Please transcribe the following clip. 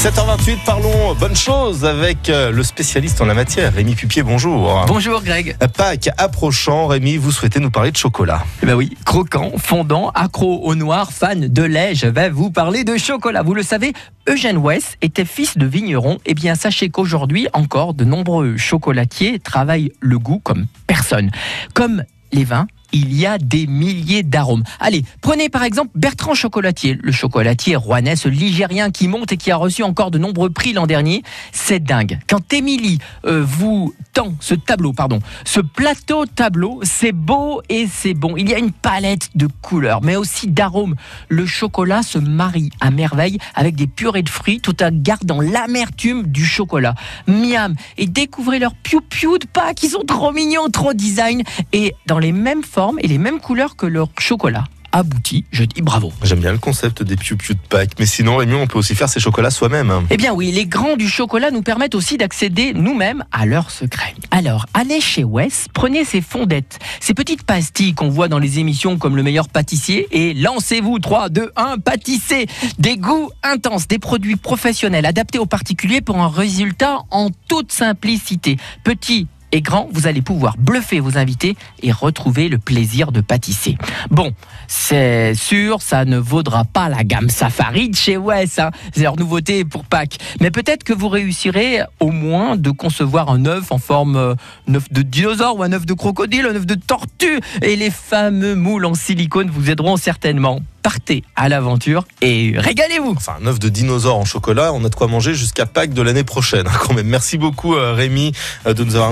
7h28, parlons bonne chose avec euh, le spécialiste en la matière, Rémi Pupier, bonjour. Bonjour Greg. Pâques approchant, Rémi, vous souhaitez nous parler de chocolat. Eh ben oui, croquant, fondant, accro au noir, fan de lait, je vais vous parler de chocolat. Vous le savez, Eugène West était fils de vigneron. Eh bien, sachez qu'aujourd'hui, encore, de nombreux chocolatiers travaillent le goût comme personne. Comme les vins, il y a des milliers d'arômes. Allez, prenez par exemple Bertrand Chocolatier, le chocolatier rouennais, ce ligérien qui monte et qui a reçu encore de nombreux prix l'an dernier. C'est dingue. Quand Émilie euh, vous tend ce tableau, pardon, ce plateau tableau, c'est beau et c'est bon. Il y a une palette de couleurs, mais aussi d'arômes. Le chocolat se marie à merveille avec des purées de fruits tout en gardant l'amertume du chocolat. Miam et découvrez leurs piou-piou de pas qui sont trop mignons, trop design et dans les mêmes formes et les mêmes couleurs que leur chocolat abouti, je dis bravo. J'aime bien le concept des piou-piou de Pâques, mais sinon, Rémi, on peut aussi faire ses chocolats soi-même. Eh bien oui, les grands du chocolat nous permettent aussi d'accéder nous-mêmes à leurs secrets. Alors, allez chez Wes, prenez ces fondettes, ces petites pastilles qu'on voit dans les émissions comme le meilleur pâtissier et lancez-vous 3, 2, 1, pâtissez Des goûts intenses, des produits professionnels adaptés aux particuliers pour un résultat en toute simplicité. Petit et grand, vous allez pouvoir bluffer vos invités et retrouver le plaisir de pâtisser. Bon, c'est sûr, ça ne vaudra pas la gamme Safari de chez Wes, hein. c'est leur nouveauté pour Pâques. Mais peut-être que vous réussirez au moins de concevoir un œuf en forme euh, œuf de dinosaure ou un œuf de crocodile, un œuf de tortue. Et les fameux moules en silicone vous aideront certainement partez à l'aventure et régalez-vous. Enfin, un œuf de dinosaure en chocolat, on a de quoi manger jusqu'à Pâques de l'année prochaine. Quand même. Merci beaucoup, euh, Rémi, euh, de nous avoir